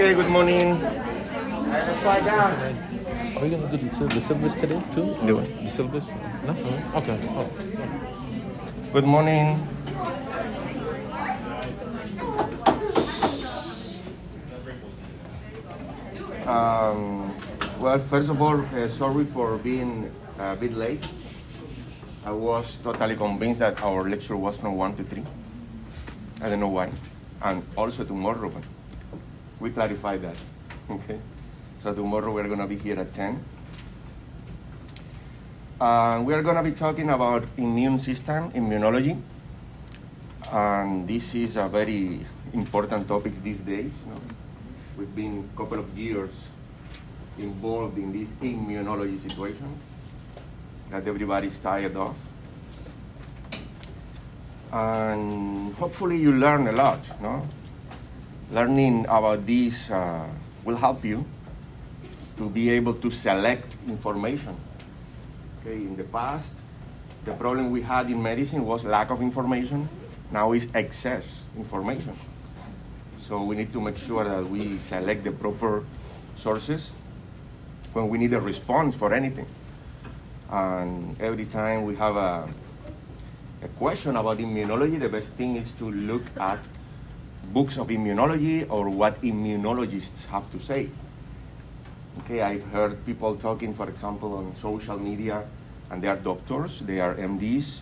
Okay, good morning. Let's fly down. Are we gonna do the, syl- the syllabus today too? Do it. The syllabus? No? Okay. Oh. Good morning. Um, well, first of all, uh, sorry for being a bit late. I was totally convinced that our lecture was from 1 to 3. I don't know why. And also tomorrow, but we clarified that. Okay? So tomorrow we're to be here at 10. Uh, we are going to be talking about immune system, immunology. And this is a very important topic these days. you know. We've been a couple of years involved in this immunology situation that everybody's tired of. And hopefully you learn a lot, no? Learning about this uh, will help you to be able to select information. Okay, in the past, the problem we had in medicine was lack of information. Now is excess information. So we need to make sure that we select the proper sources when we need a response for anything. And every time we have a, a question about immunology, the best thing is to look at books of immunology or what immunologists have to say. Okay, I've heard people talking, for example, on social media, and they are doctors, they are MDs,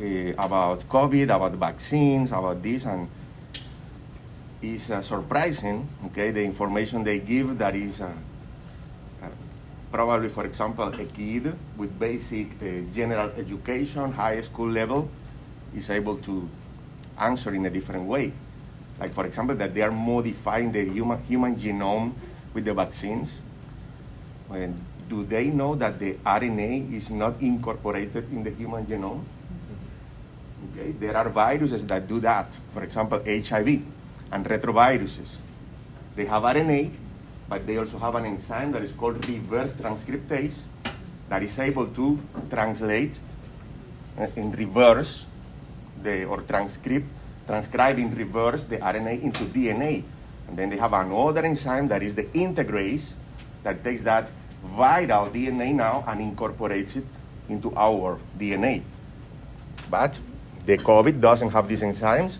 uh, about COVID, about vaccines, about this, and it's uh, surprising, okay, the information they give that is uh, uh, probably, for example, a kid with basic uh, general education, high school level, is able to answer in a different way. Like, for example, that they are modifying the human, human genome with the vaccines. Do they know that the RNA is not incorporated in the human genome? Okay, there are viruses that do that. For example, HIV and retroviruses. They have RNA, but they also have an enzyme that is called reverse transcriptase that is able to translate uh, in reverse the, or transcript, transcribe in reverse the RNA into DNA. And then they have another enzyme that is the integrase that takes that viral DNA now and incorporates it into our DNA. But the COVID doesn't have these enzymes,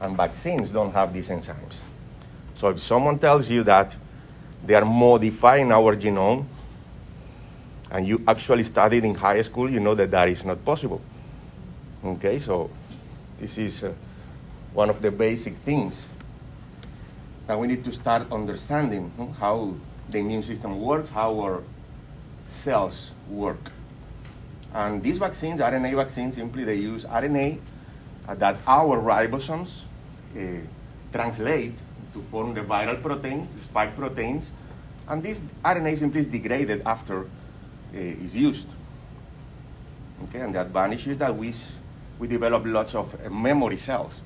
and vaccines don't have these enzymes. So if someone tells you that they are modifying our genome, and you actually studied in high school, you know that that is not possible. Okay, so this is uh, one of the basic things that we need to start understanding hmm, how the immune system works, how our cells work. And these vaccines, RNA vaccines, simply they use RNA uh, that our ribosomes uh, translate to form the viral proteins, the spike proteins, and this RNA simply is degraded after uh, is used. Okay, and the advantage is that we, we develop lots of uh, memory cells,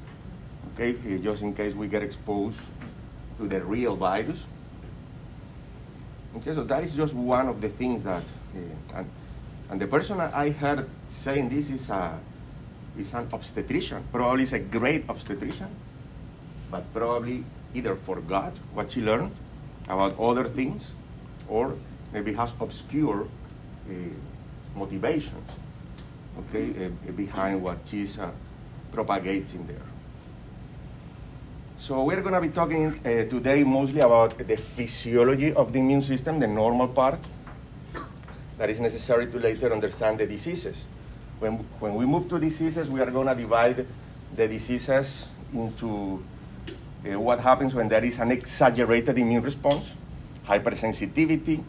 okay, just in case we get exposed to the real virus. Okay, so that is just one of the things that, uh, and, and the person I heard saying this is, a, is an obstetrician. Probably is a great obstetrician, but probably either forgot what she learned about other things, or maybe has obscure uh, motivations, okay, uh, behind what she's uh, propagating there. So we're going to be talking uh, today mostly about the physiology of the immune system, the normal part that is necessary to later understand the diseases. When, when we move to diseases, we are going to divide the diseases into uh, what happens when there is an exaggerated immune response, hypersensitivity,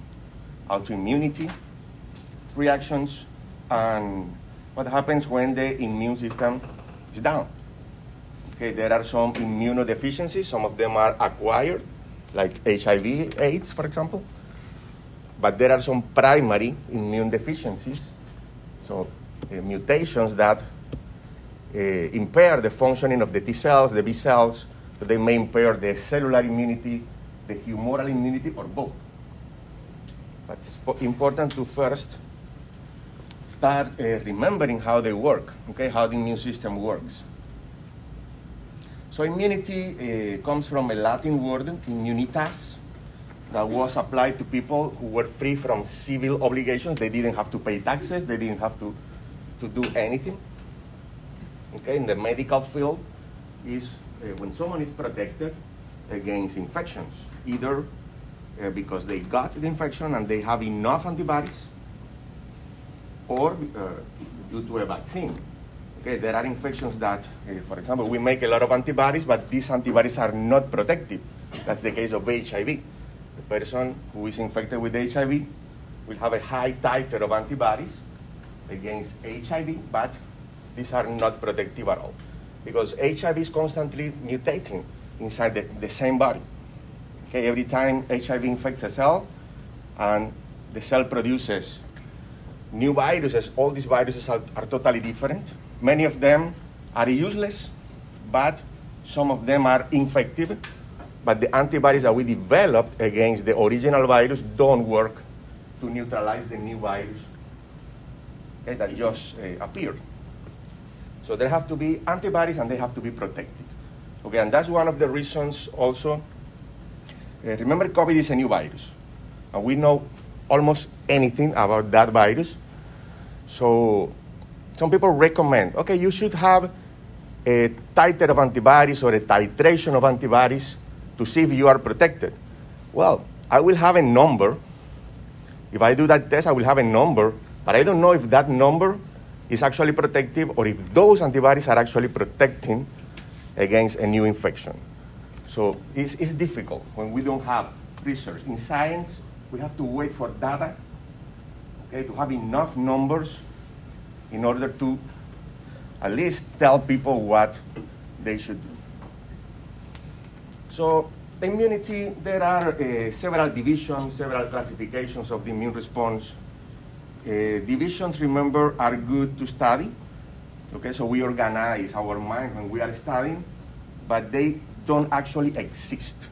autoimmunity reactions, and what happens when the immune system is down. Okay, there are some immunodeficiencies, some of them are acquired, like HIV, AIDS, for example. But there are some primary immune deficiencies, so uh, mutations that uh, impair the functioning of the T cells, the B cells, they may impair the cellular immunity, the humoral immunity, or both. But it's important to first start uh, remembering how they work, okay, how the immune system works. So immunity uh, comes from a Latin word, immunitas, that was applied to people who were free from civil obligations. They didn't have to pay taxes, they didn't have to, to do anything. Okay, in the medical field, is uh, when someone is protected against infections, either uh, because they got the infection and they have enough antibodies, or uh, due to a vaccine. Okay, there are infections that, uh, for example, we make a lot of antibodies, but these antibodies are not protective. That's the case of HIV. The person who is infected with HIV will have a high titer of antibodies against HIV, but these are not protective at all because HIV is constantly mutating inside the, the same body. Okay, every time HIV infects a cell and the cell produces new viruses, all these viruses are, are totally different. Many of them are useless, but some of them are infective. But the antibodies that we developed against the original virus don't work to neutralize the new virus okay, that just uh, appeared. So there have to be antibodies and they have to be protective. Okay, and that's one of the reasons also. Uh, remember, COVID is a new virus, and we know almost anything about that virus. So some people recommend, okay, you should have a titer of antibodies or a titration of antibodies to see if you are protected. Well, I will have a number. If I do that test, I will have a number, but I don't know if that number is actually protective or if those antibodies are actually protecting against a new infection. So it's, it's difficult when we don't have research. In science, we have to wait for data, okay, to have enough numbers in order to at least tell people what they should do. So immunity, there are uh, several divisions, several classifications of the immune response. Uh, divisions, remember, are good to study. Okay, so we organize our mind when we are studying, but they don't actually exist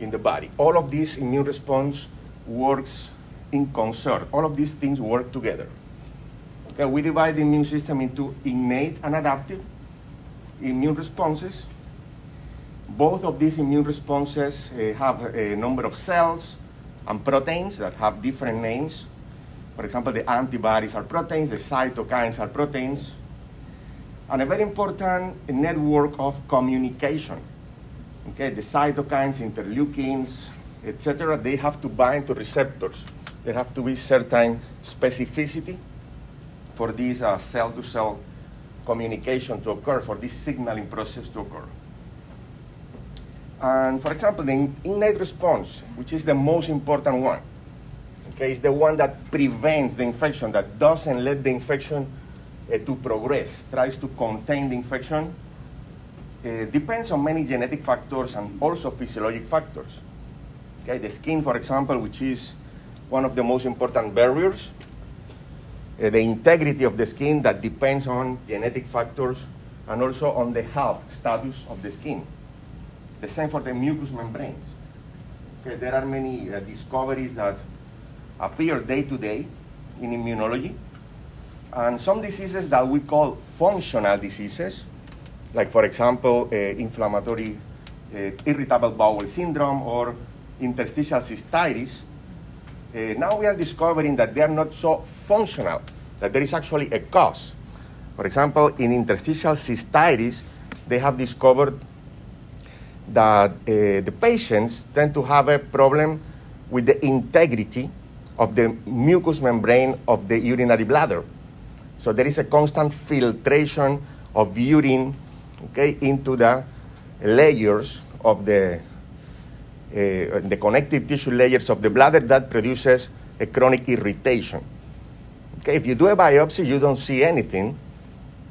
in the body. All of this immune response works in concert. All of these things work together. We divide the immune system into innate and adaptive immune responses. Both of these immune responses uh, have a number of cells and proteins that have different names. For example, the antibodies are proteins, the cytokines are proteins, and a very important network of communication. Okay, the cytokines, interleukins, etc., they have to bind to receptors. There have to be certain specificity for this cell to cell communication to occur, for this signaling process to occur. And for example, the innate response, which is the most important one, okay, is the one that prevents the infection, that doesn't let the infection uh, to progress, tries to contain the infection, uh, depends on many genetic factors and also physiologic factors. Okay, the skin, for example, which is one of the most important barriers, uh, the integrity of the skin that depends on genetic factors and also on the health status of the skin. The same for the mucous membranes. Okay, there are many uh, discoveries that appear day to day in immunology, and some diseases that we call functional diseases, like for example, uh, inflammatory uh, irritable bowel syndrome or interstitial cystitis, now we are discovering that they are not so functional, that there is actually a cause. For example, in interstitial cystitis, they have discovered that uh, the patients tend to have a problem with the integrity of the mucous membrane of the urinary bladder. So there is a constant filtration of urine okay, into the layers of the the connective tissue layers of the bladder that produces a chronic irritation. Okay, if you do a biopsy, you don't see anything.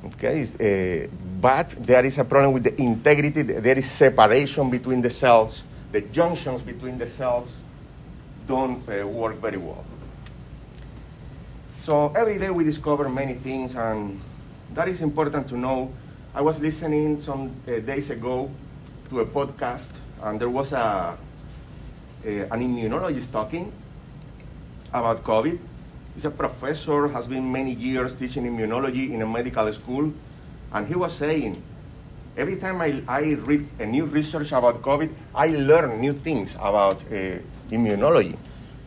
Okay, uh, but there is a problem with the integrity. There is separation between the cells. The junctions between the cells don't uh, work very well. So every day we discover many things, and that is important to know. I was listening some uh, days ago to a podcast, and there was a, an immunologist talking about COVID. He's a professor, has been many years teaching immunology in a medical school, and he was saying, every time I, I read a new research about COVID, I learn new things about uh, immunology.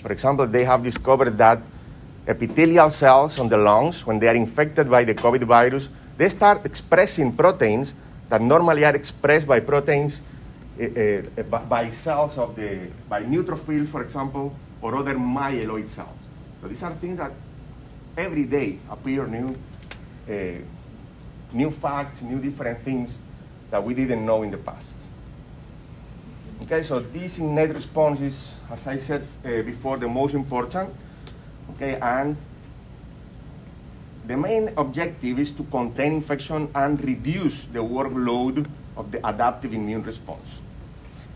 For example, they have discovered that epithelial cells on the lungs, when they are infected by the COVID virus, they start expressing proteins that normally are expressed by proteins uh, uh, Eh, eh, eh, by cells of the, by neutrophils, for example, or other myeloid cells. So these are things that every day appear new, new facts, new different things that we didn't know in the past. Okay, so this innate response is, as I said uh, before, the most important. Okay, and the main objective is to contain infection and reduce the workload of the adaptive immune response.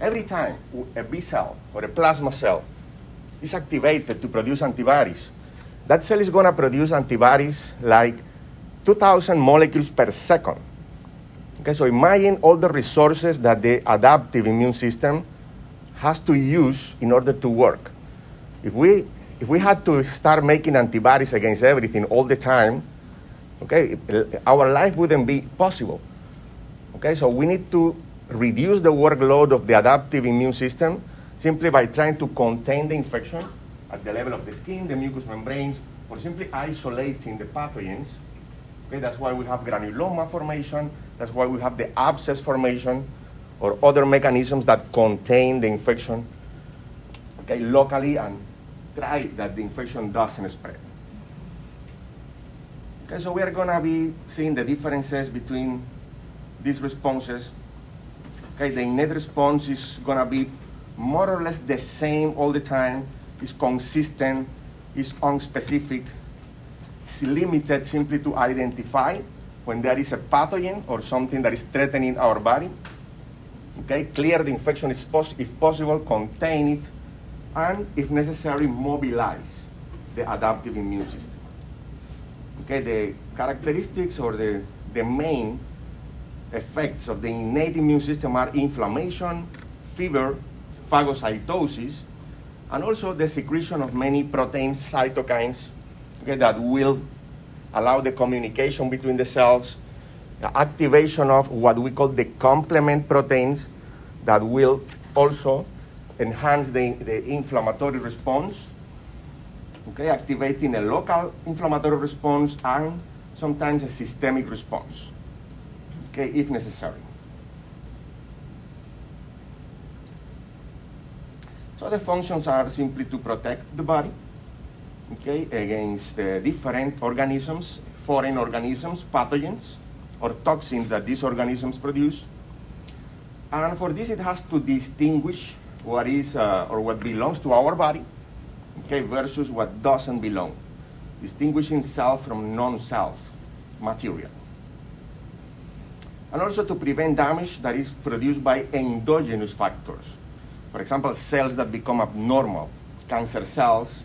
Every time a B cell or a plasma cell is activated to produce antibodies, that cell is going to produce antibodies like 2,000 molecules per second. Okay, so imagine all the resources that the adaptive immune system has to use in order to work. If we, if we had to start making antibodies against everything all the time, okay, our life wouldn't be possible. Okay, so we need to reduce the workload of the adaptive immune system simply by trying to contain the infection at the level of the skin, the mucous membranes, or simply isolating the pathogens. Okay, that's why we have granuloma formation, that's why we have the abscess formation, or other mechanisms that contain the infection okay, locally and try that the infection doesn't spread. Okay, so we are going to be seeing the differences between these responses. Okay, the innate response is to be more or less the same all the time, It's consistent, is unspecific, it's limited simply to identify when there is a pathogen or something that is threatening our body. Okay, clear the infection if possible, contain it, and if necessary, mobilize the adaptive immune system. Okay, the characteristics or the, the main effects of the innate immune system are inflammation, fever, phagocytosis, and also the secretion of many protein cytokines okay, that will allow the communication between the cells, the activation of what we call the complement proteins that will also enhance the, the inflammatory response, okay, activating a local inflammatory response and sometimes a systemic response, okay, if necessary. So the functions are simply to protect the body okay, against uh, different organisms, foreign organisms, pathogens, or toxins that these organisms produce. And for this, it has to distinguish what is uh, or what belongs to our body, okay, versus what doesn't belong, distinguishing self from non-self material. And also to prevent damage that is produced by endogenous factors. For example, cells that become abnormal, cancer cells,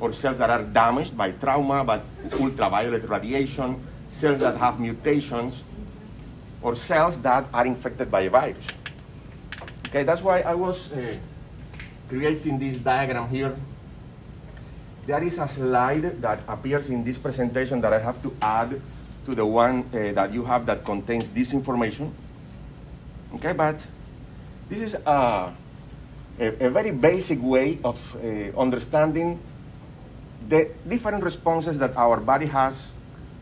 or cells that are damaged by trauma, by ultraviolet radiation, cells that have mutations, or cells that are infected by a virus. Okay, that's why I was uh, creating this diagram here. There is a slide that appears in this presentation that I have to add to the one uh, that you have that contains this information. Okay, but this is a, a, a very basic way of uh, understanding the different responses that our body has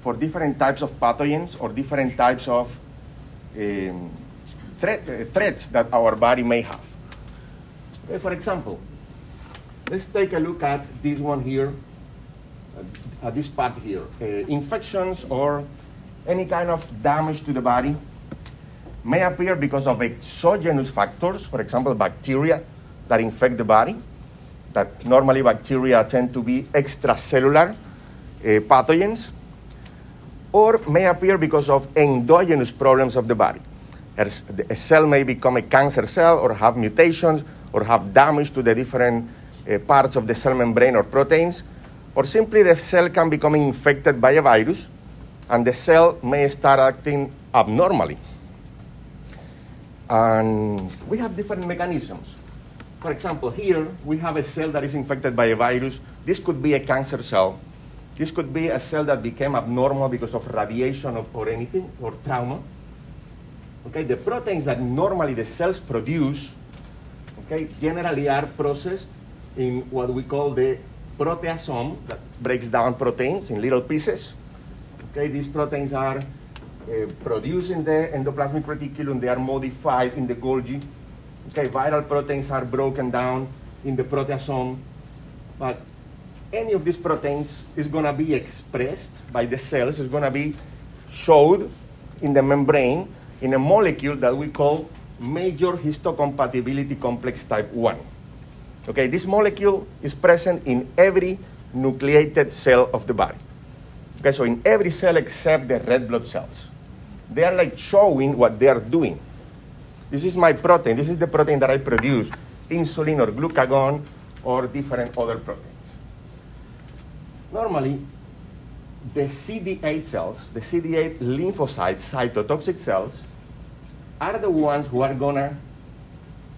for different types of pathogens or different types of um, threat, uh, threats that our body may have. Okay, for example, let's take a look at this one here, uh, this part here. Uh, infections or any kind of damage to the body may appear because of exogenous factors, for example, bacteria that infect the body, that normally bacteria tend to be extracellular uh, pathogens, or may appear because of endogenous problems of the body. A cell may become a cancer cell or have mutations or have damage to the different uh, parts of the cell membrane or proteins, or simply the cell can become infected by a virus and the cell may start acting abnormally. And we have different mechanisms. For example, here we have a cell that is infected by a virus. This could be a cancer cell. This could be a cell that became abnormal because of radiation or, or anything, or trauma. Okay, the proteins that normally the cells produce, okay, generally are processed in what we call the proteasome that breaks down proteins in little pieces. Okay, these proteins are uh, produced in the endoplasmic reticulum, they are modified in the Golgi. Okay, viral proteins are broken down in the proteasome, but any of these proteins is going to be expressed by the cells, is going to be showed in the membrane in a molecule that we call major histocompatibility complex type 1. Okay, this molecule is present in every nucleated cell of the body. Okay, so in every cell except the red blood cells. They are like showing what they are doing. This is my protein. This is the protein that I produce, insulin or glucagon or different other proteins. Normally, the CD8 cells, the CD8 lymphocyte cytotoxic cells, are the ones who are gonna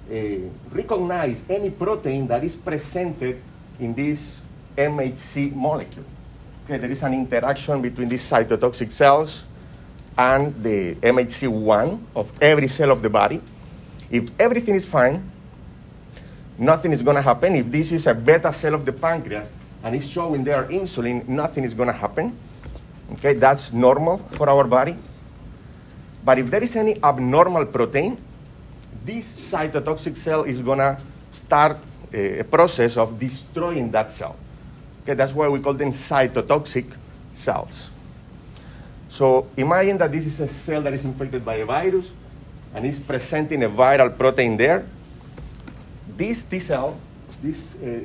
Eh, recognize any protein that is presented in this MHC molecule. Okay, there is an interaction between these cytotoxic cells and the MHC1 of every cell of the body. If everything is fine, nothing is going to happen. If this is a beta cell of the pancreas and it's showing their insulin, nothing is going to happen. Okay, that's normal for our body. But if there is any abnormal protein, this cytotoxic cell is going to start a, process of destroying that cell. Okay, that's why we call them cytotoxic cells. So imagine that this is a cell that is infected by a virus and is presenting a viral protein there. This T cell, this uh,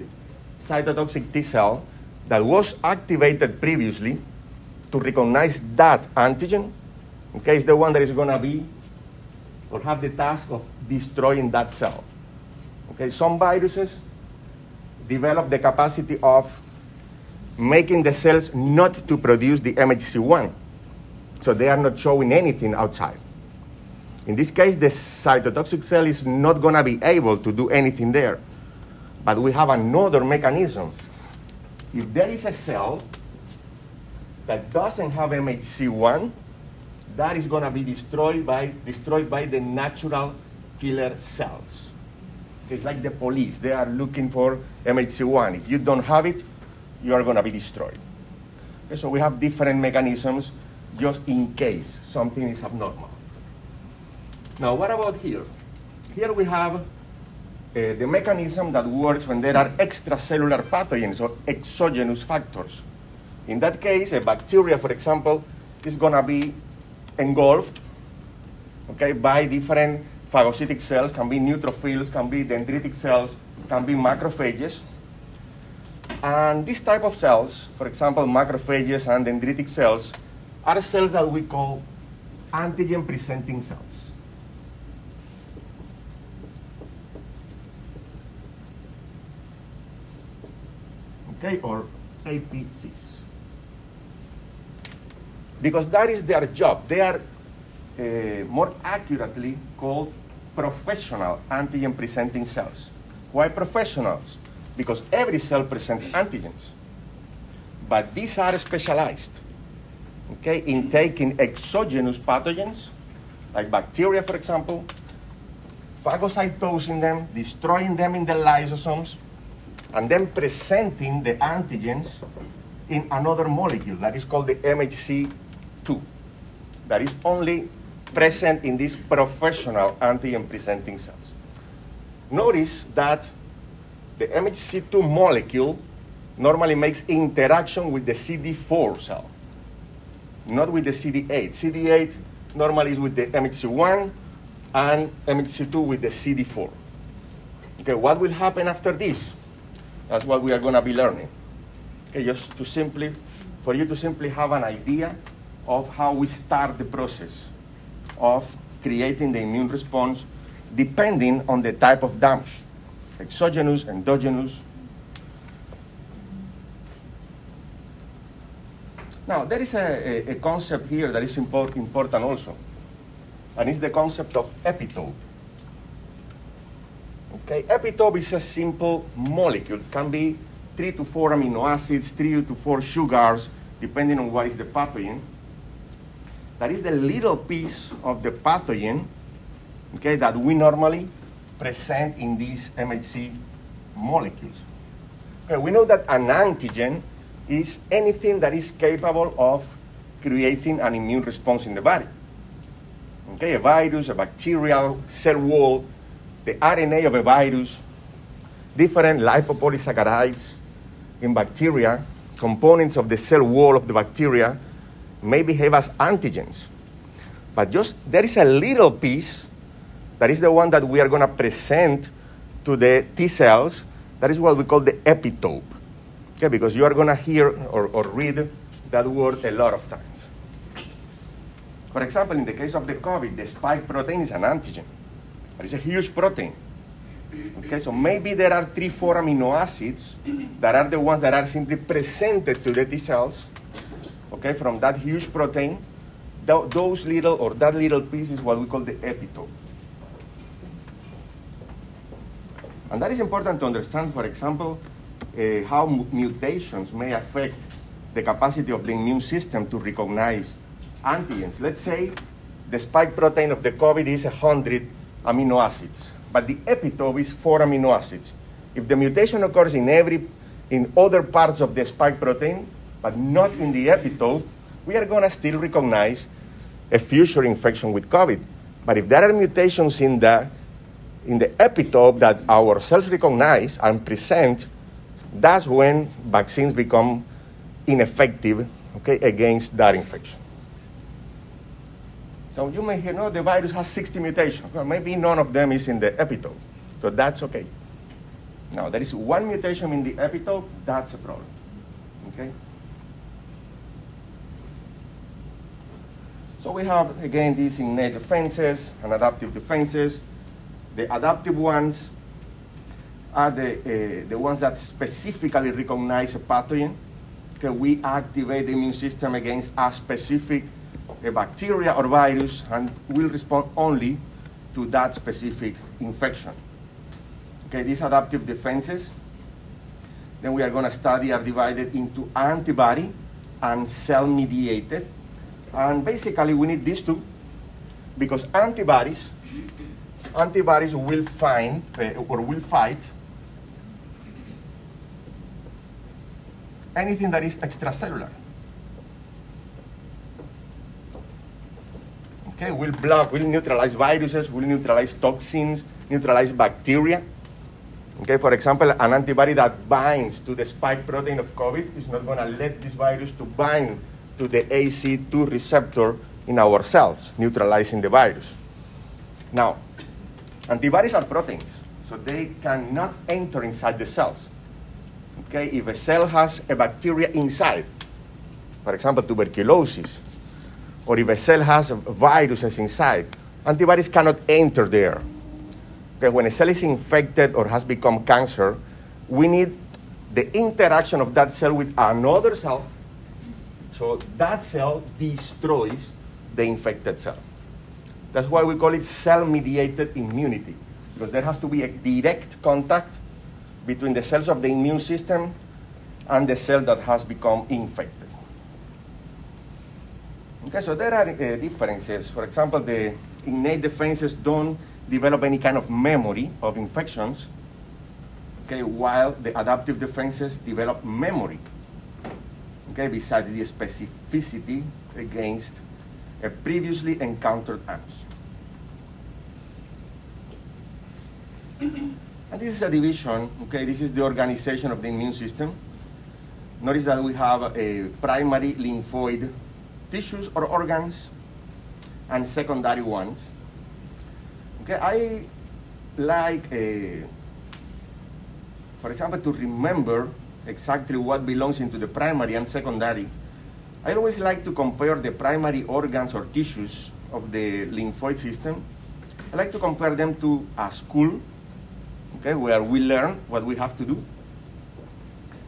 cytotoxic T cell that was activated previously to recognize that antigen, okay, is the one that is going to be or have the task of destroying that cell. Okay, some viruses develop the capacity of making the cells not to produce the MHC1. So they are not showing anything outside. In this case, the cytotoxic cell is not going to be able to do anything there. But we have another mechanism. If there is a cell that doesn't have MHC1, that is going to be destroyed by, destroyed by the natural killer cells. It's like the police. They are looking for MHC1. If you don't have it, you are going to be destroyed. Okay, so we have different mechanisms just in case something is abnormal. Now, what about here? Here we have uh, the mechanism that works when there are extracellular pathogens or exogenous factors. In that case, a bacteria, for example, is going to be engulfed okay, by different phagocytic cells, can be neutrophils, can be dendritic cells, can be macrophages. And this type of cells, for example, macrophages and dendritic cells, are cells that we call antigen presenting cells. Okay, or APCs. Because that is their job. They are uh, more accurately called professional antigen presenting cells. Why professionals? Because every cell presents antigens. But these are specialized okay, in taking exogenous pathogens, like bacteria, for example, phagocytosing them, destroying them in the lysosomes, and then presenting the antigens in another molecule that is called the MHC2, that is only present in these professional antigen presenting cells. Notice that the MHC2 molecule normally makes interaction with the CD4 cell, not with the CD8. CD8 normally is with the MHC1 and MHC2 with the CD4. Okay, what will happen after this? That's what we are going to be learning. Okay, just to simply, for you to simply have an idea of how we start the process of creating the immune response depending on the type of damage, exogenous, endogenous. Now, there is a, a, a concept here that is impor- important also, and it's the concept of epitope. Okay, epitope is a simple molecule. It can be three to four amino acids, three to four sugars, depending on what is the pathogen. That is the little piece of the pathogen, okay, that we normally present in these MHC molecules. Okay, we know that an antigen is anything that is capable of creating an immune response in the body. Okay, a virus, a bacterial cell wall, the RNA of a virus, different lipopolysaccharides in bacteria, components of the cell wall of the bacteria may behave as antigens. But just there is a little piece that is the one that we are going to present to the T cells. That is what we call the epitope. Okay, because you are going to hear or, or read that word a lot of times. For example, in the case of the COVID, the spike protein is an antigen. It's a huge protein. Okay, so maybe there are three, four amino acids that are the ones that are simply presented to the T cells, okay, from that huge protein. Th- those little or that little piece is what we call the epitope. And that is important to understand, for example, uh, how mu- mutations may affect the capacity of the immune system to recognize antigens. Let's say the spike protein of the COVID is 100 amino acids, but the epitope is 4 amino acids. If the mutation occurs in every in other parts of the spike protein, but not in the epitope, we are going to still recognize a future infection with COVID. But if there are mutations in the in the epitope that our cells recognize and present, that's when vaccines become ineffective okay, against that infection. So you may hear, no, the virus has 60 mutations. Well, maybe none of them is in the epitope. So that's okay. Now, there is one mutation in the epitope, that's a problem. Okay? So we have, again, these innate defenses and adaptive defenses. The adaptive ones are the, uh, the ones that specifically recognize a pathogen. Okay, we activate the immune system against a specific a bacteria or virus and will respond only to that specific infection. Okay, these adaptive defenses, then we are going to study are divided into antibody and cell mediated. And basically we need these two because antibodies antibodies will find uh, or will fight anything that is extracellular. Okay, will block, will neutralize viruses, will neutralize toxins, neutralize bacteria. Okay, for example, an antibody that binds to the spike protein of COVID is not going to let this virus to bind to the ACE2 receptor in our cells, neutralizing the virus. Now, antibodies are proteins, so they cannot enter inside the cells. Okay, if a cell has a bacteria inside, for example, tuberculosis, or if a cell has viruses inside, antibodies cannot enter there. Okay, when a cell is infected or has become cancer, we need the interaction of that cell with another cell. So that cell destroys the infected cell. That's why we call it cell mediated immunity, because there has to be a direct contact between the cells of the immune system and the cell that has become infected. Okay, so there are uh, differences. For example, the innate defenses don't develop any kind of memory of infections, okay, while the adaptive defenses develop memory, okay, besides the specificity against a previously encountered antigen. And this is a division, okay, this is the organization of the immune system. Notice that we have a primary lymphoid tissues or organs and secondary ones. Okay, I like uh, for example, to remember exactly what belongs into the primary and secondary, I always like to compare the primary organs or tissues of the lymphoid system. I like to compare them to a school, okay, where we learn what we have to do.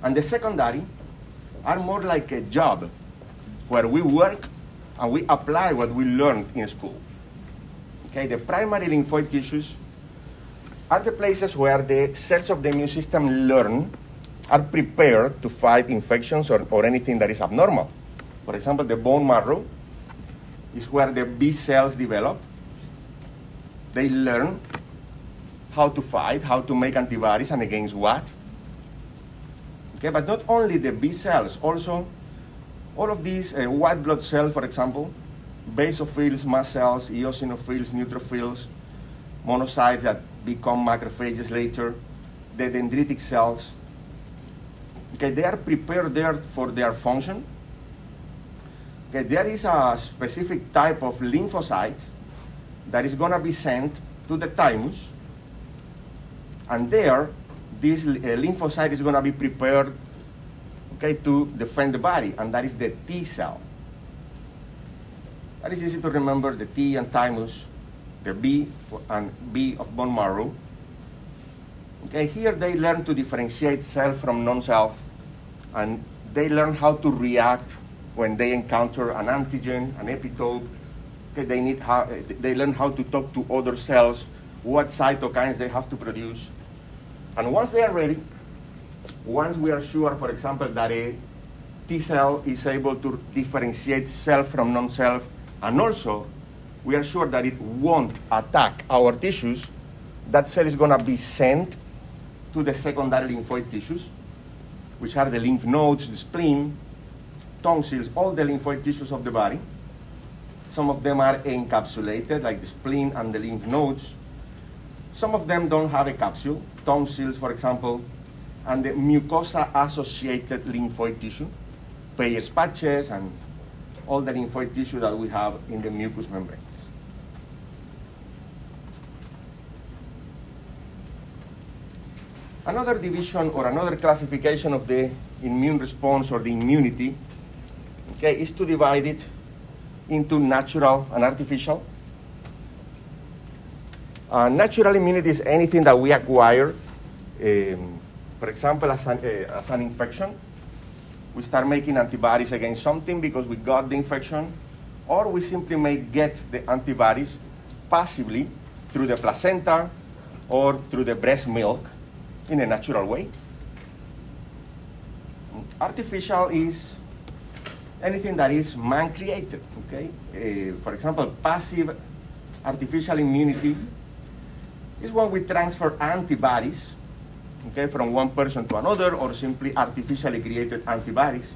And the secondary are more like a job, where we work and we apply what we learned in school. Okay, the primary lymphoid tissues are the places where the cells of the immune system learn, are prepared to fight infections or, or anything that is abnormal. For example, the bone marrow is where the B cells develop. They learn how to fight, how to make antibodies, and against what. Okay, but not only the B cells, also all of these uh, white blood cells, for example, basophils, mast cells, eosinophils, neutrophils, monocytes that become macrophages later, the dendritic cells. Okay, they are prepared there for their function. Okay, there is a specific type of lymphocyte that is going to be sent to the thymus, and there, this uh, lymphocyte is going to be prepared okay, to defend the body, and that is the T cell. That is easy to remember, the T and thymus, the B for, and B of bone marrow. Okay, here they learn to differentiate self from non-self, and they learn how to react when they encounter an antigen, an epitope. Okay, they, need how, they learn how to talk to other cells, what cytokines they have to produce. And once they are ready, once we are sure, for example, that a T cell is able to differentiate self from non-self, and also we are sure that it won't attack our tissues, that cell is going to be sent to the secondary lymphoid tissues, which are the lymph nodes, the spleen, tonsils, all the lymphoid tissues of the body. Some of them are encapsulated, like the spleen and the lymph nodes. Some of them don't have a capsule. Tonsils, for example, and the mucosa-associated lymphoid tissue, Peyer's patches, and all the lymphoid tissue that we have in the mucous membranes. Another division or another classification of the immune response or the immunity okay, is to divide it into natural and artificial. Uh, natural immunity is anything that we acquire um, for example, as an, uh, as an infection, we start making antibodies against something because we got the infection, or we simply may get the antibodies passively through the placenta or through the breast milk in a natural way. Artificial is anything that is man created, okay? Uh, for example, passive artificial immunity is when we transfer antibodies okay, from one person to another, or simply artificially created antibodies,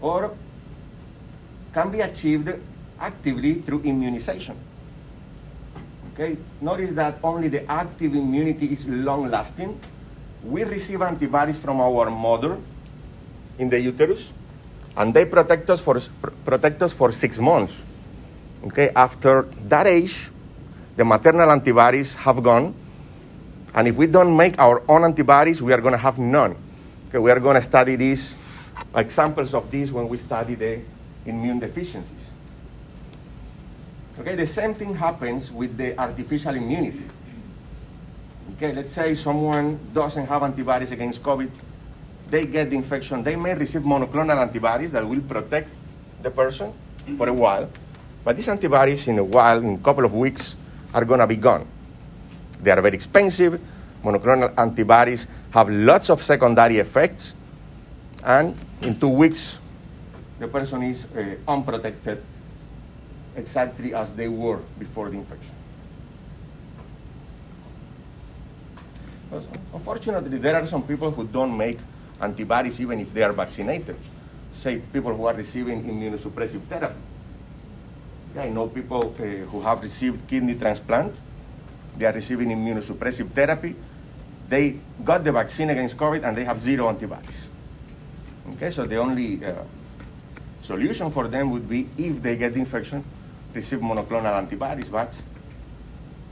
or can be achieved actively through immunization. Okay, notice that only the active immunity is long lasting. We receive antibodies from our mother in the uterus, and they protect us for, protect us for six months. Okay, after that age, the maternal antibodies have gone, and if we don't make our own antibodies, we are going to have none. Okay, we are going to study these examples of this when we study the immune deficiencies. Okay, the same thing happens with the artificial immunity. Okay, let's say someone doesn't have antibodies against COVID, they get the infection, they may receive monoclonal antibodies that will protect the person for a while, but these antibodies in a while, in a couple of weeks, are going to be gone. They are very expensive. Monoclonal antibodies have lots of secondary effects. And in two weeks, the person is uh, unprotected exactly as they were before the infection. Unfortunately, there are some people who don't make antibodies even if they are vaccinated. Say people who are receiving immunosuppressive therapy. I know people uh, who have received kidney transplant they are receiving immunosuppressive therapy. They got the vaccine against COVID and they have zero antibodies. Okay, so the only uh, solution for them would be if they get the infection, receive monoclonal antibodies, but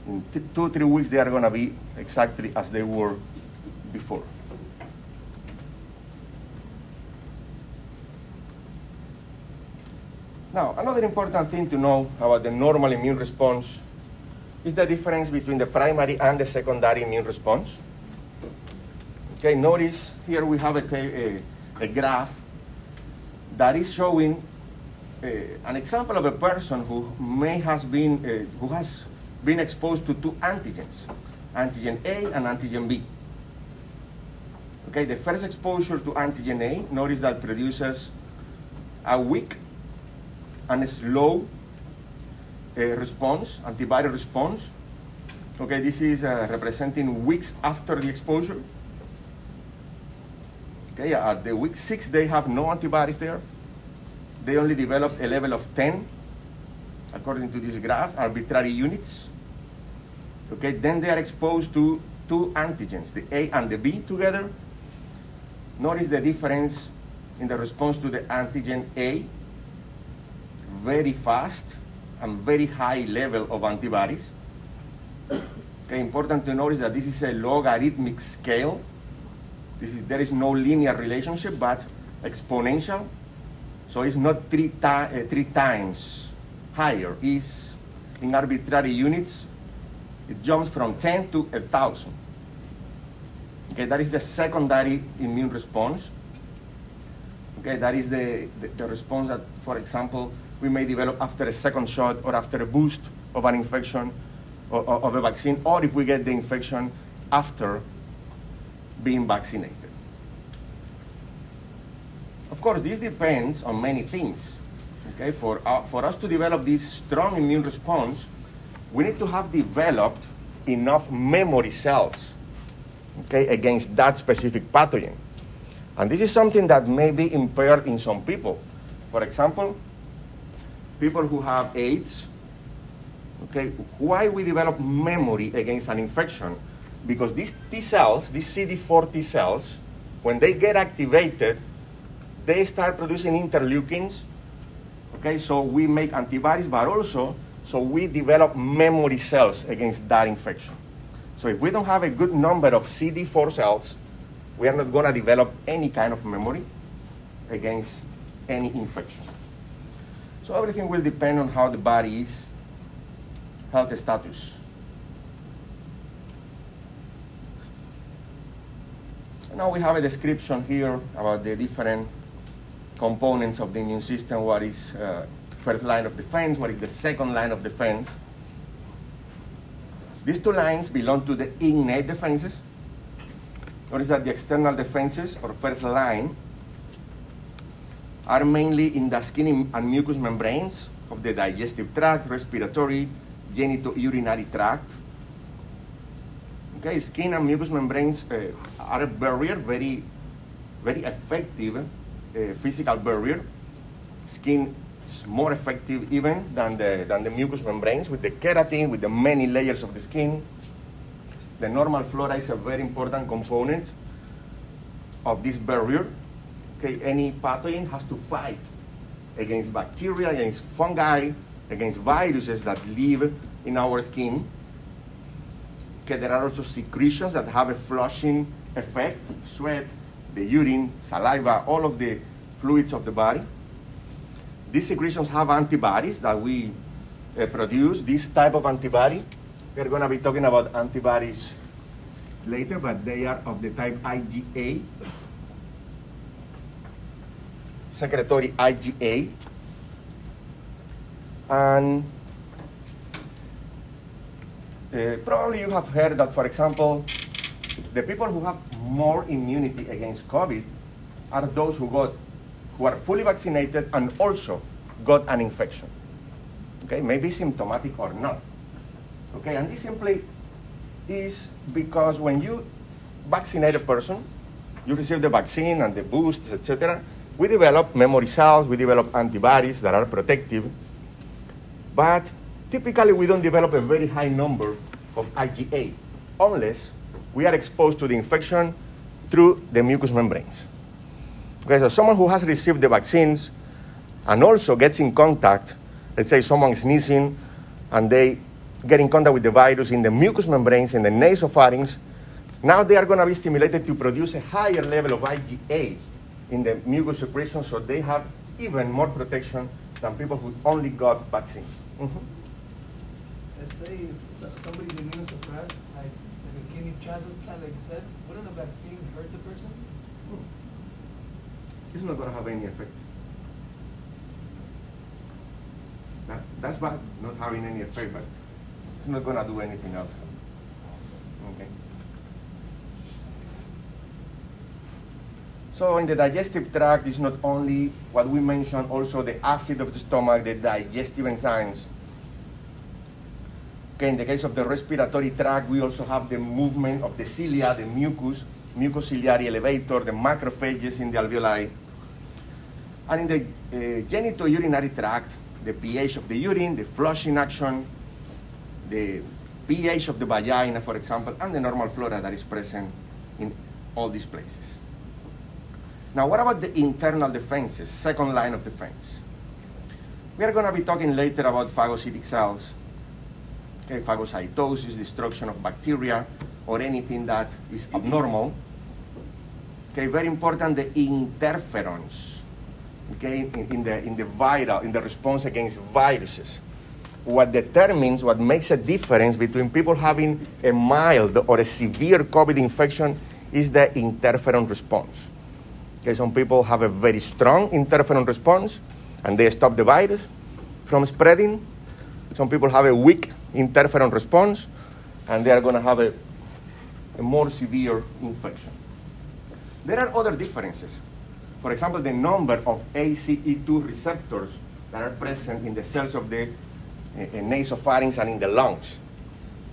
in two, three weeks they are going to be exactly as they were before. Now, another important thing to know about the normal immune response is the difference between the primary and the secondary immune response. Okay, notice here we have a, a, a graph that is showing an example of a person who may has been uh, who has been exposed to two antigens, antigen A and antigen B. Okay, the first exposure to antigen A, notice that produces a weak and a slow uh, response, antibody response. Okay, this is uh, representing weeks after the exposure. Okay, at the week six, they have no antibodies there. They only develop a level of 10, according to this graph, arbitrary units. Okay, then they are exposed to two antigens, the A and the B together. Notice the difference in the response to the antigen A, very fast and very high level of antibodies. Okay, important to notice that this is a logarithmic scale. This is, there is no linear relationship, but exponential. So it's not three, ti- uh, three times higher. It's in arbitrary units. It jumps from 10 to 1,000. Okay, that is the secondary immune response. Okay, that is the, the, the response that, for example, we may develop after a second shot or after a boost of an infection or, or of a vaccine, or if we get the infection after being vaccinated. Of course, this depends on many things. Okay, for, uh, for us to develop this strong immune response, we need to have developed enough memory cells okay, against that specific pathogen. And this is something that may be impaired in some people. For example, people who have AIDS, okay, why we develop memory against an infection? Because these T cells, these CD4 T cells, when they get activated, they start producing interleukins. Okay, so we make antibodies, but also so we develop memory cells against that infection. So if we don't have a good number of CD4 cells, we are not going to develop any kind of memory against any infection. So everything will depend on how the body is, health status. Now we have a description here about the different components of the immune system. What is uh, first line of defense? What is the second line of defense? These two lines belong to the innate defenses. Notice that the external defenses, or first line, are mainly in the skin and mucous membranes of the digestive tract, respiratory, genitourinary tract. Okay, skin and mucous membranes uh, are a barrier, very, very effective physical barrier. Skin is more effective even than the, than the mucous membranes with the keratin, with the many layers of the skin. The normal flora is a very important component of this barrier. Okay, any pathogen has to fight against bacteria, against fungi, against viruses that live in our skin. Okay, there are also secretions that have a flushing effect, sweat, the urine, saliva, all of the fluids of the body. These secretions have antibodies that we uh, produce, this type of antibody. We're going to be talking about antibodies later, but they are of the type IgA, secretory IgA. And uh, probably you have heard that, for example, the people who have more immunity against COVID are those who got who are fully vaccinated and also got an infection. Okay, maybe symptomatic or not. Okay, and this simply is because when you vaccinate a person, you receive the vaccine and the boost, etc. We develop memory cells, we develop antibodies that are protective, but typically we don't develop a very high number of IgA unless we are exposed to the infection through the mucous membranes. Okay, so someone who has received the vaccines and also gets in contact, let's say someone is sneezing and they get in contact with the virus in the mucous membranes in the nasopharynx, Now they are going to be stimulated to produce a higher level of IgA in the mucous secretion, so they have even more protection than people who only got vaccines. Mhm. Let's say somebody's immunosuppressed, like, like a kidney transplant, like you said, wouldn't a vaccine hurt the person? Hmm. It's not going to have any effect. That, that's bad, not having any effect, but it's not going to do anything else. Okay. So in the digestive tract is not only what we mentioned, also the acid of the stomach, the digestive enzymes. Okay, in the case of the respiratory tract, we also have the movement of the cilia, the mucus, mucociliary elevator, the macrophages in the alveoli. And in the uh, genitourinary tract, the pH of the urine, the flushing action, the pH of the vagina, for example, and the normal flora that is present in all these places. Now, what about the internal defenses, second line of defense? We are going to be talking later about phagocytic cells, phagocytosis, destruction of bacteria, or anything that is abnormal. Okay, very important, the interferons, okay, in, in the, in the viral, in the response against viruses. What determines, what makes a difference between people having a mild or a severe COVID infection is the interferon response. Okay, some people have a very strong interferon response and they stop the virus from spreading. Some people have a weak interferon response and they are going to have a, a more severe infection. There are other differences. For example, the number of ACE2 receptors that are present in the cells of the uh, nasopharynx and in the lungs.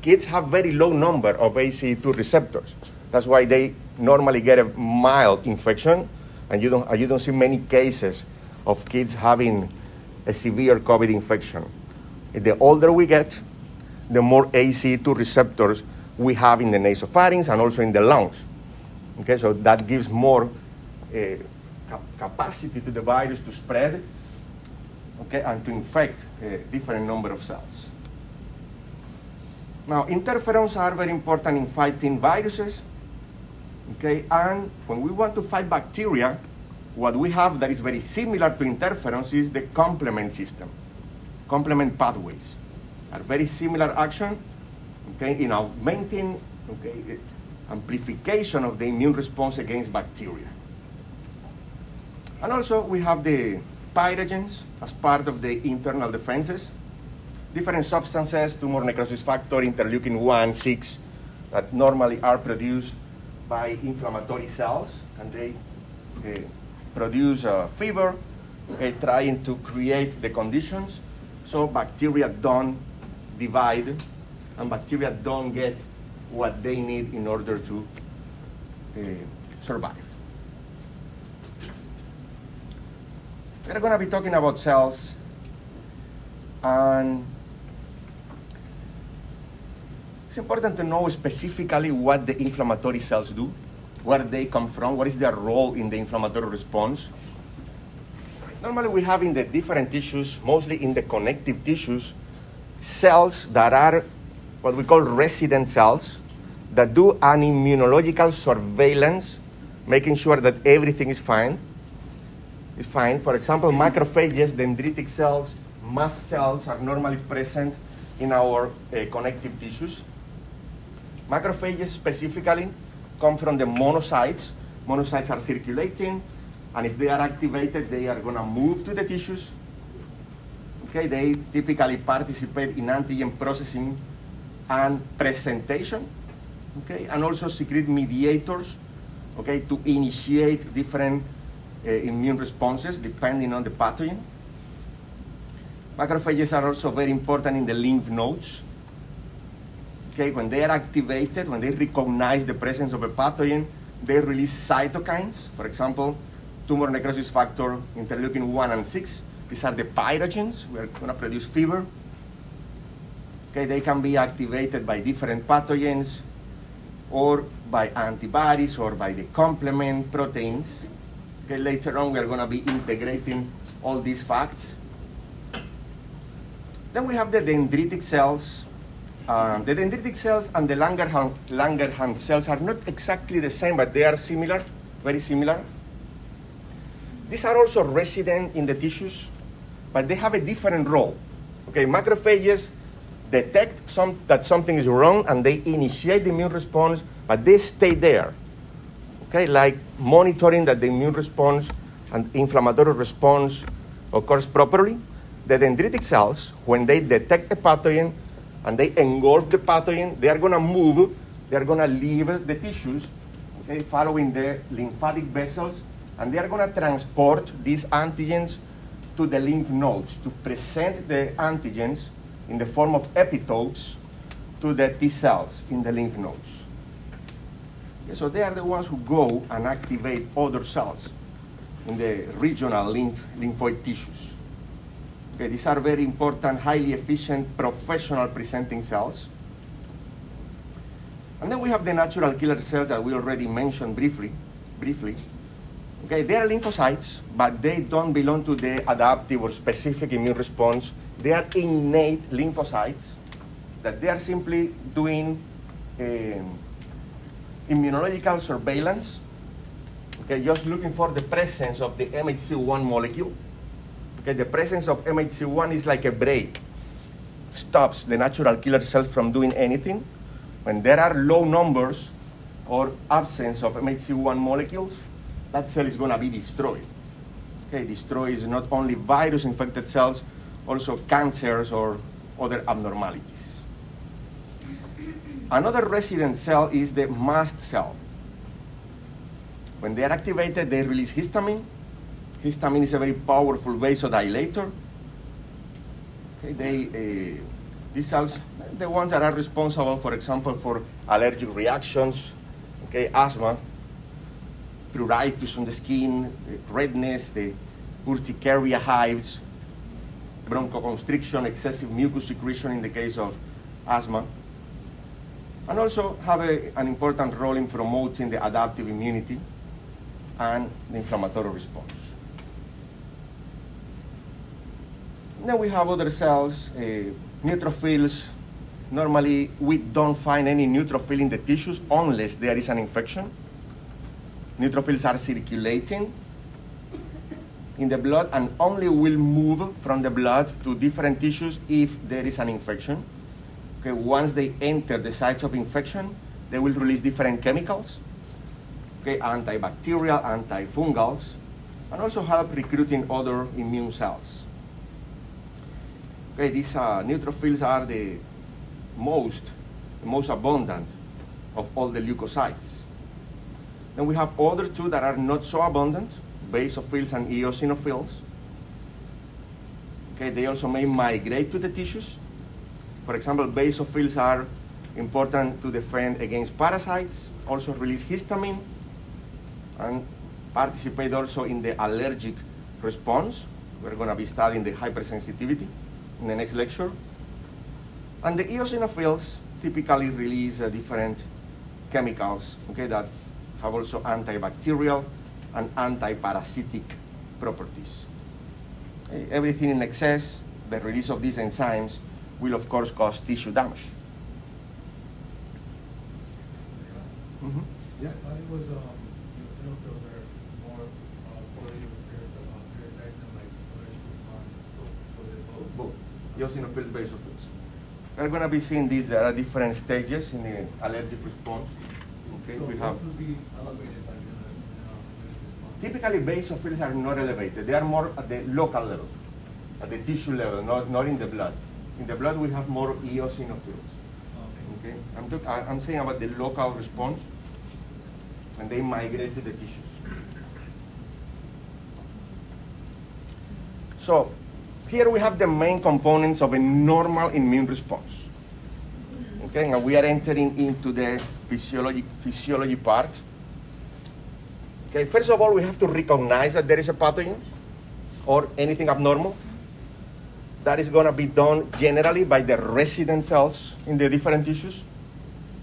Kids have very low number of ACE2 receptors. That's why they normally get a mild infection, and you don't, you don't see many cases of kids having a severe COVID infection. The older we get, the more ACE2 receptors we have in the nasopharynx and also in the lungs. Okay, so that gives more uh, cap- capacity to the virus to spread okay, and to infect a different number of cells. Now, interferons are very important in fighting viruses. Okay, and when we want to fight bacteria, what we have that is very similar to interferons is the complement system, complement pathways. Are very similar action, okay, in augmenting, okay, amplification of the immune response against bacteria. And also we have the pyrogens as part of the internal defenses. Different substances, tumor necrosis factor, interleukin 1, 6, that normally are produced by inflammatory cells, and they uh, produce uh, fever, trying to create the conditions so bacteria don't divide and bacteria don't get what they need in order to uh, survive. We're going to be talking about cells and it's important to know specifically what the inflammatory cells do, where they come from, what is their role in the inflammatory response. Normally, we have in the different tissues, mostly in the connective tissues, cells that are what we call resident cells that do an immunological surveillance, making sure that everything is fine. Is fine. For example, macrophages, dendritic cells, mast cells are normally present in our uh, connective tissues. Macrophages specifically come from the monocytes. Monocytes are circulating, and if they are activated, they are going to move to the tissues. Okay, they typically participate in antigen processing and presentation. Okay, and also secrete mediators. Okay, to initiate different uh, immune responses depending on the pathogen. Macrophages are also very important in the lymph nodes. Okay, when they are activated, when they recognize the presence of a pathogen, they release cytokines. For example, tumor necrosis factor, interleukin 1 and 6. These are the pyrogens. We're going to produce fever. Okay, they can be activated by different pathogens or by antibodies or by the complement proteins. Okay, later on, we are going to be integrating all these facts. Then we have the dendritic cells. um, the dendritic cells and the Langerhans, Langerhans cells are not exactly the same, but they are similar, very similar. These are also resident in the tissues, but they have a different role. Okay, macrophages detect some, that something is wrong and they initiate the immune response, but they stay there. Okay, like monitoring that the immune response and inflammatory response occurs properly. The dendritic cells, when they detect a pathogen and they engulf the pathogen, they are going to move, they are going to leave the tissues, okay, following the lymphatic vessels, and they are going to transport these antigens to the lymph nodes to present the antigens in the form of epitopes to the T cells in the lymph nodes. So they are the ones who go and activate other cells in the regional lymph, lymphoid tissues. Okay, these are very important, highly efficient, professional presenting cells. And then we have the natural killer cells that we already mentioned briefly. briefly. Okay, they are lymphocytes, but they don't belong to the adaptive or specific immune response. They are innate lymphocytes that they are simply doing um, immunological surveillance. Okay, just looking for the presence of the MHC1 molecule. Okay, the presence of MHC1 is like a brake, stops the natural killer cells from doing anything. When there are low numbers or absence of MHC1 molecules, that cell is going to be destroyed. Okay, destroys not only virus infected cells, also cancers or other abnormalities. Another resident cell is the mast cell. When they are activated, they release histamine. Histamine is a very powerful vasodilator. Okay, they, uh, these cells, the ones that are responsible, for example, for allergic reactions, okay, asthma, pruritus on the skin, redness, the urticaria hives, bronchoconstriction, excessive mucus secretion in the case of asthma, and also have a, an important role in promoting the adaptive immunity and the inflammatory response. then we have other cells, uh, neutrophils. Normally, we don't find any neutrophil in the tissues unless there is an infection. Neutrophils are circulating in the blood and only will move from the blood to different tissues if there is an infection. Okay, once they enter the sites of infection, they will release different chemicals, okay, antibacterial, antifungals, and also help recruiting other immune cells. Okay, these uh, neutrophils are the most, the most abundant of all the leukocytes. Then we have other two that are not so abundant, basophils and eosinophils. Okay, they also may migrate to the tissues. For example, basophils are important to defend against parasites, also release histamine, and participate also in the allergic response. We're going to be studying the hypersensitivity in the next lecture. And the eosinophils typically release uh, different chemicals okay, that have also antibacterial and antiparasitic properties. Everything in excess, the release of these enzymes will of course cause tissue damage. Mhm. Yeah, I thought it was, um, eosinophils are more, uh, correlated with parasites, uh, parasites and like allergic response, so, so they're both? Both. Eosinophils, basophils. We're going to be seeing these. There are different stages in the allergic response. Okay, So we have. both will be elevated like in the, in the, allergic response? Typically, basophils are not elevated. They are more at the local level, at the tissue level, not, not in the blood. In the blood, we have more eosinophils. Okay. Okay, I'm, talk, I- I'm saying about the local response when they migrate to the tissues. So, here we have the main components of a normal immune response. Okay, now we are entering into the physiology, physiology part. Okay, first of all, we have to recognize that there is a pathogen or anything abnormal. That is going to be done generally by the resident cells in the different tissues,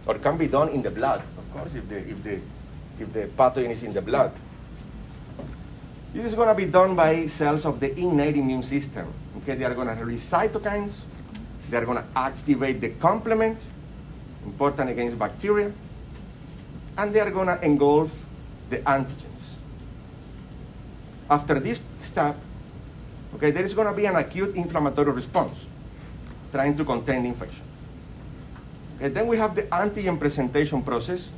or can be done in the blood, of course, if the, if the, if the pathogen is in the blood. This is going to be done by cells of the innate immune system. Okay, they are going to release cytokines, they're going to activate the complement, important against bacteria, and they're going to engulf the antigens. After this step, okay, there is going to be an acute inflammatory response trying to contain the infection. Okay, then we have the antigen presentation process.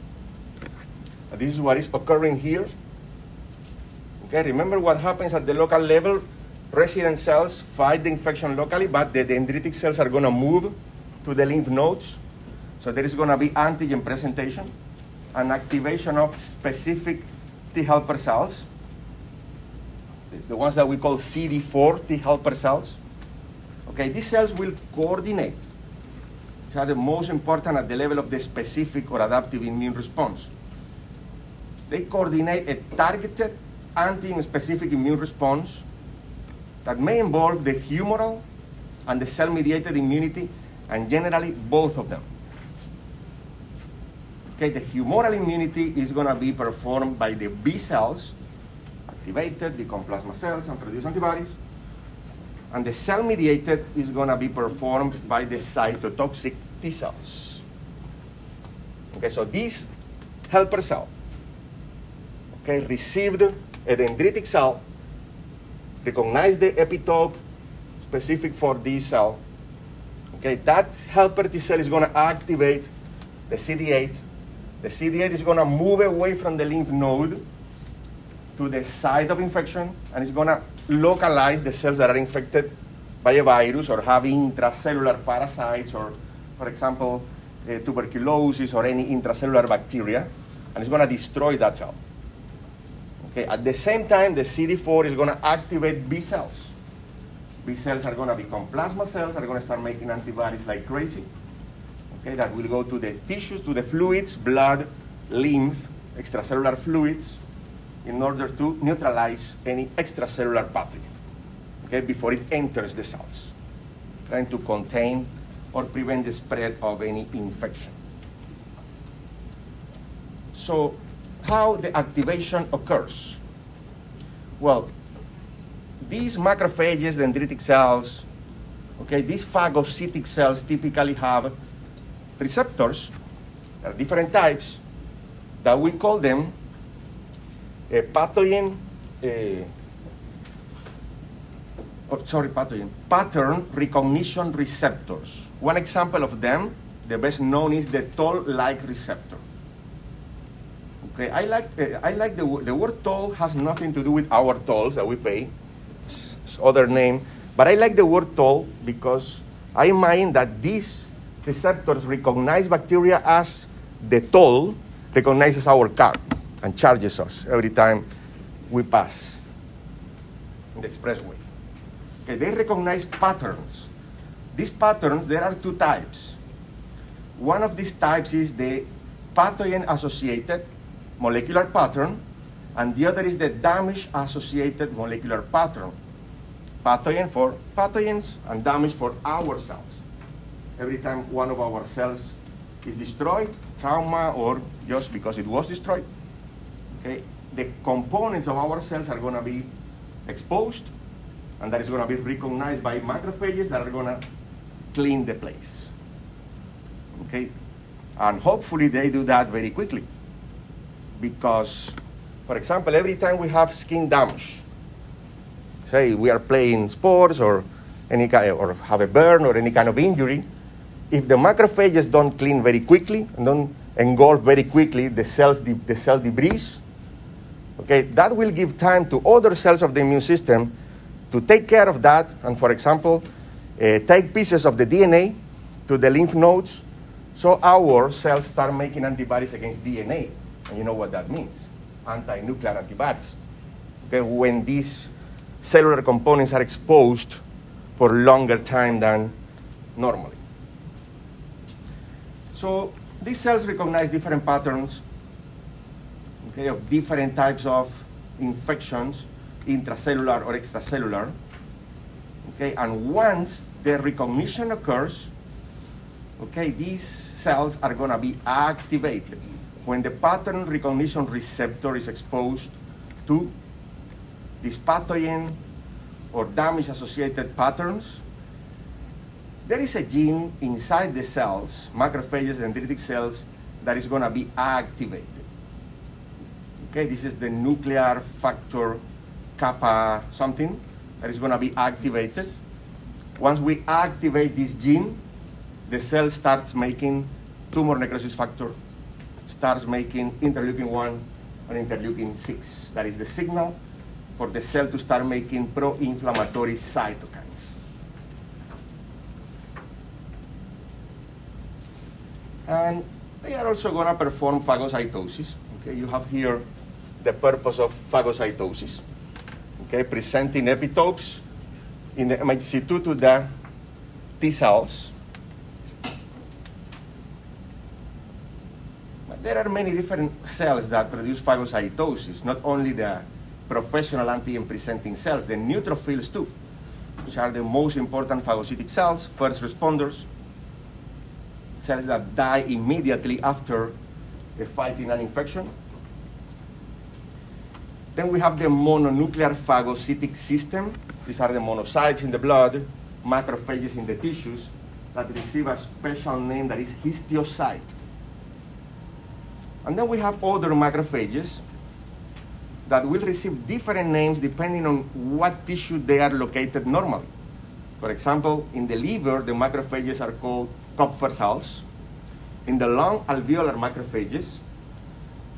This is what is occurring here. Okay, remember what happens at the local level? Resident cells fight the infection locally, but the dendritic cells are going to move to the lymph nodes. So there is going to be antigen presentation and activation of specific T helper cells. It's the ones that we call CD4 T helper cells. Okay, these cells will coordinate. These are the most important at the level of the specific or adaptive immune response. They coordinate a targeted antigen-specific immune response that may involve the humoral and the cell-mediated immunity, and generally both of them. Okay, the humoral immunity is going to be performed by the B cells, activated, become plasma cells, and produce antibodies. And the cell-mediated is going to be performed by the cytotoxic T cells. Okay, so this helper cell, okay, received a dendritic cell, recognized the epitope specific for this cell. Okay, that helper T cell is going to activate the CD8. The CD8 is going to move away from the lymph node to the site of infection and it's going to localize the cells that are infected by a virus or have intracellular parasites or, for example, uh, tuberculosis or any intracellular bacteria, and it's going to destroy that cell. Okay, at the same time, the CD4 is going to activate B cells. B cells are going to become plasma cells, are going to start making antibodies like crazy. Okay, that will go to the tissues, to the fluids, blood, lymph, extracellular fluids, in order to neutralize any extracellular pathogen okay, before it enters the cells, trying to contain or prevent the spread of any infection. So, how the activation occurs? Well, these macrophages, dendritic cells, okay, these phagocytic cells typically have receptors, there are different types, that we call them a pathogen, uh, oh, sorry, pathogen, pattern recognition receptors. One example of them, the best known is the toll-like receptor. Okay, I like, uh, I like the, the word toll has nothing to do with our tolls that we pay, it's other name, but I like the word toll because I mind that these receptors recognize bacteria as the toll recognizes our car and charges us every time we pass in the expressway. Okay, they recognize patterns. These patterns, there are two types. One of these types is the pathogen associated molecular pattern, and the other is the damage associated molecular pattern. Pathogen for pathogens and damage for our cells. Every time one of our cells is destroyed, trauma, or just because it was destroyed, okay, the components of our cells are going to be exposed, and that is going to be recognized by macrophages that are going to clean the place. Okay, and hopefully they do that very quickly, because, for example, every time we have skin damage, say we are playing sports or any kind or have a burn or any kind of injury, if the macrophages don't clean very quickly and don't engulf very quickly the cells de- the cell debris, okay, that will give time to other cells of the immune system to take care of that and, for example, uh, take pieces of the DNA to the lymph nodes so our cells start making antibodies against DNA. And you know what that means anti nuclear antibodies. Okay, when these cellular components are exposed for longer time than normally. So these cells recognize different patterns okay, of different types of infections, intracellular or extracellular. Okay, and once the recognition occurs, okay, these cells are going to be activated when the pattern recognition receptor is exposed to this pathogen or damage associated patterns. There is a gene inside the cells, macrophages, dendritic cells, that is going to be activated. Okay, this is the nuclear factor kappa something that is going to be activated. Once we activate this gene, the cell starts making tumor necrosis factor, starts making interleukin 1 and interleukin 6. That is the signal for the cell to start making pro inflammatory cytokines. And they are also going to perform phagocytosis. Okay, you have here the purpose of phagocytosis. Okay, presenting epitopes in the MHC2 to the T cells. But there are many different cells that produce phagocytosis, not only the professional antigen presenting cells, the neutrophils too, which are the most important phagocytic cells, first responders, cells that die immediately after fighting an infection. Then we have the mononuclear phagocytic system. These are the monocytes in the blood, macrophages in the tissues that receive a special name that is histiocyte. And then we have other macrophages that will receive different names depending on what tissue they are located normally. For example, in the liver, the macrophages are called Kupffer cells. In the lung, alveolar macrophages.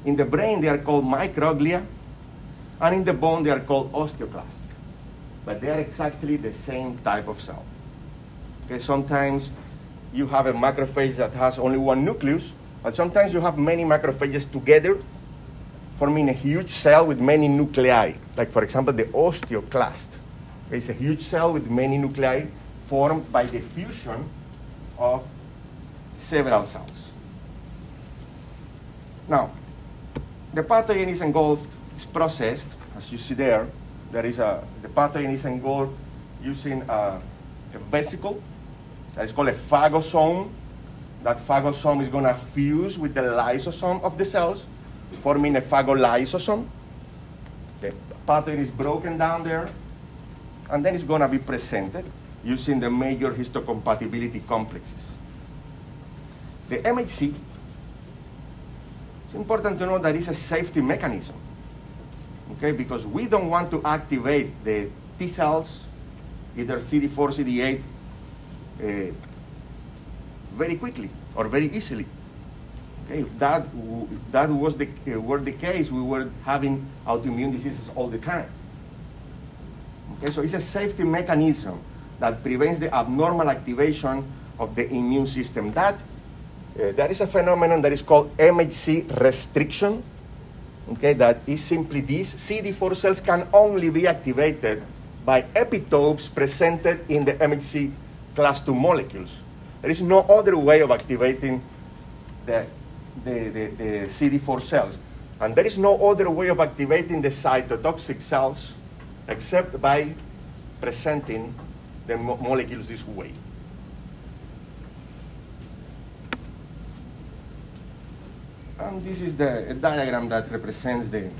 In the brain, they are called microglia. And in the bone, they are called osteoclast. But they are exactly the same type of cell. Okay, sometimes you have a macrophage that has only one nucleus, but sometimes you have many macrophages together, forming a huge cell with many nuclei. Like, for example, the osteoclast. It's a huge cell with many nuclei formed by the fusion of several cells. Now, the pathogen is engulfed, is processed, as you see there. There is a, the pathogen is engulfed using a, a vesicle that is called a phagosome. That phagosome is to fuse with the lysosome of the cells, forming a phagolysosome. The pathogen is broken down there, and then it's to be presented using the major histocompatibility complexes. The MHC, it's important to know that it's a safety mechanism, okay? Because we don't want to activate the T cells, either CD4, CD8, uh, very quickly or very easily. Okay, if that, if that was the, uh, were the case, we were having autoimmune diseases all the time. Okay, so it's a safety mechanism that prevents the abnormal activation of the immune system. That uh, there is a phenomenon that is called MHC restriction. Okay, that is simply this: CD4 cells can only be activated by epitopes presented in the MHC class II molecules. There is no other way of activating the, the, the, the CD4 cells. And there is no other way of activating the cytotoxic cells except by presenting the molecules this way. And this is the diagram that represents the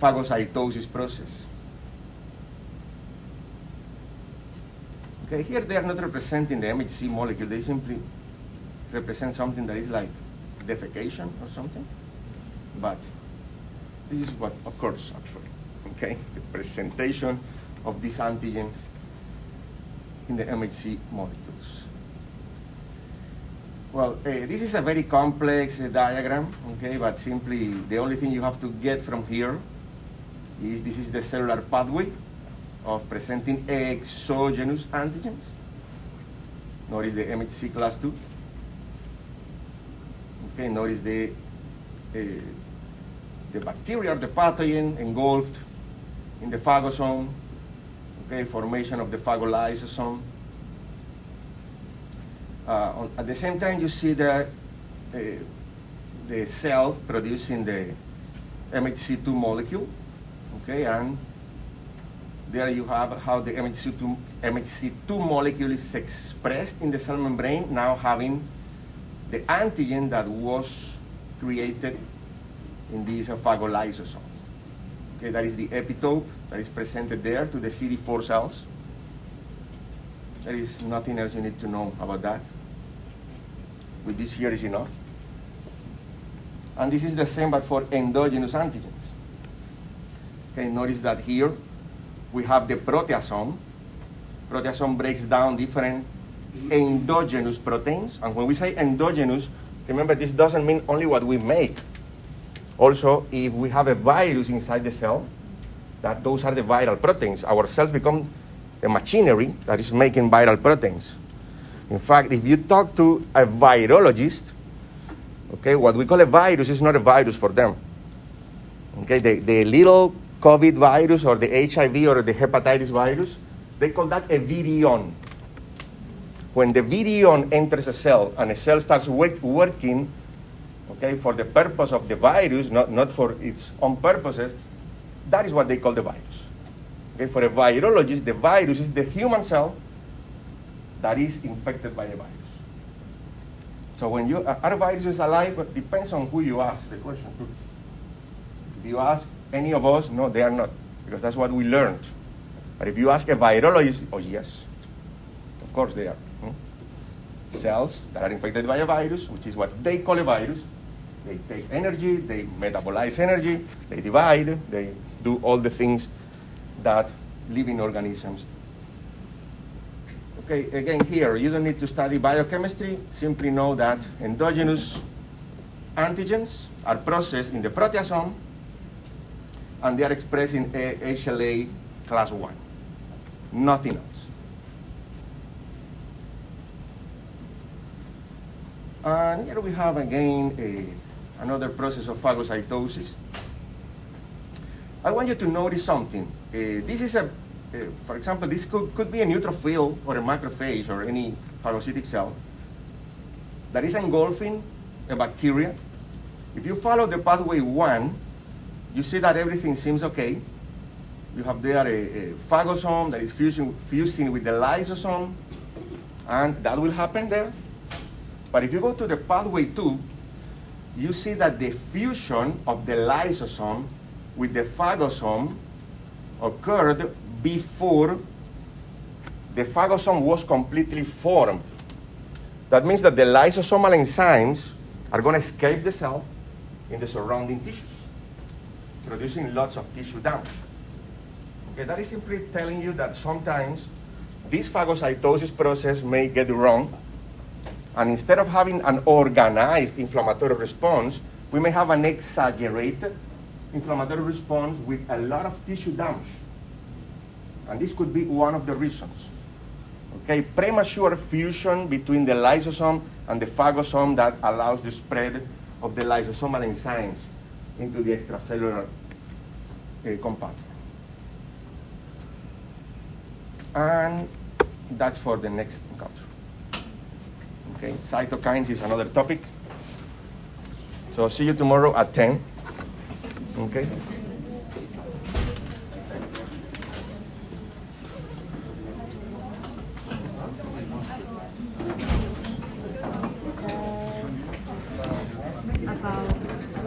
phagocytosis process. Okay, here they are not representing the MHC molecule, they simply represent something that is like defecation or something. But this is what occurs actually. Okay, the presentation of these antigens in the MHC molecules. Well, uh, this is a very complex uh, diagram, okay, but simply the only thing you have to get from here is this is the cellular pathway of presenting exogenous antigens. Notice the MHC class 2. Okay, notice the, uh, the bacteria, the pathogen engulfed in the phagosome, okay, formation of the phagolysosome. Uh, at the same time, you see that uh, the cell producing the MHC2 molecule, okay, and there you have how the MHC2, MHC2 molecule is expressed in the cell membrane, now having the antigen that was created in this phagolysosome. Okay, that is the epitope that is presented there to the CD4 cells. There is nothing else you need to know about that. With this here is enough. And this is the same but for endogenous antigens. Okay, notice that here we have the proteasome. Proteasome breaks down different endogenous proteins. And when we say endogenous, remember this doesn't mean only what we make. Also, if we have a virus inside the cell, that those are the viral proteins. Our cells become a machinery that is making viral proteins. In fact, if you talk to a virologist, okay, what we call a virus is not a virus for them. Okay, the, the little COVID virus or the HIV or the hepatitis virus, they call that a virion. When the virion enters a cell and a cell starts work, working, okay, for the purpose of the virus, not, not for its own purposes, that is what they call the virus. Okay, for a virologist, the virus is the human cell that is infected by a virus. So when you are viruses alive, it depends on who you ask the question to. If you ask any of us, no, they are not, because that's what we learned. But if you ask a virologist, oh yes, of course they are. Hmm? Cells that are infected by a virus, which is what they call a virus, they take energy, they metabolize energy, they divide, they do all the things that living organisms. Okay, again here, you don't need to study biochemistry, simply know that endogenous antigens are processed in the proteasome and they are expressed in HLA class 1. Nothing else. And here we have again a, another process of phagocytosis. I want you to notice something. Uh, this is a, uh, for example, this could, could be a neutrophil or a macrophage or any phagocytic cell that is engulfing a bacteria. If you follow the pathway one, you see that everything seems okay. You have there a, a phagosome that is fusing, fusing with the lysosome, and that will happen there. But if you go to the pathway two, you see that the fusion of the lysosome with the phagosome occurred before the phagosome was completely formed. That means that the lysosomal enzymes are going to escape the cell in the surrounding tissues, producing lots of tissue damage. Okay, that is simply telling you that sometimes this phagocytosis process may get wrong, and instead of having an organized inflammatory response, we may have an exaggerated inflammatory response with a lot of tissue damage. And this could be one of the reasons. Okay, premature fusion between the lysosome and the phagosome that allows the spread of the lysosomal enzymes into the extracellular uh, compartment. And that's for the next encounter. Okay, cytokines is another topic. So see you tomorrow at 10. Okay?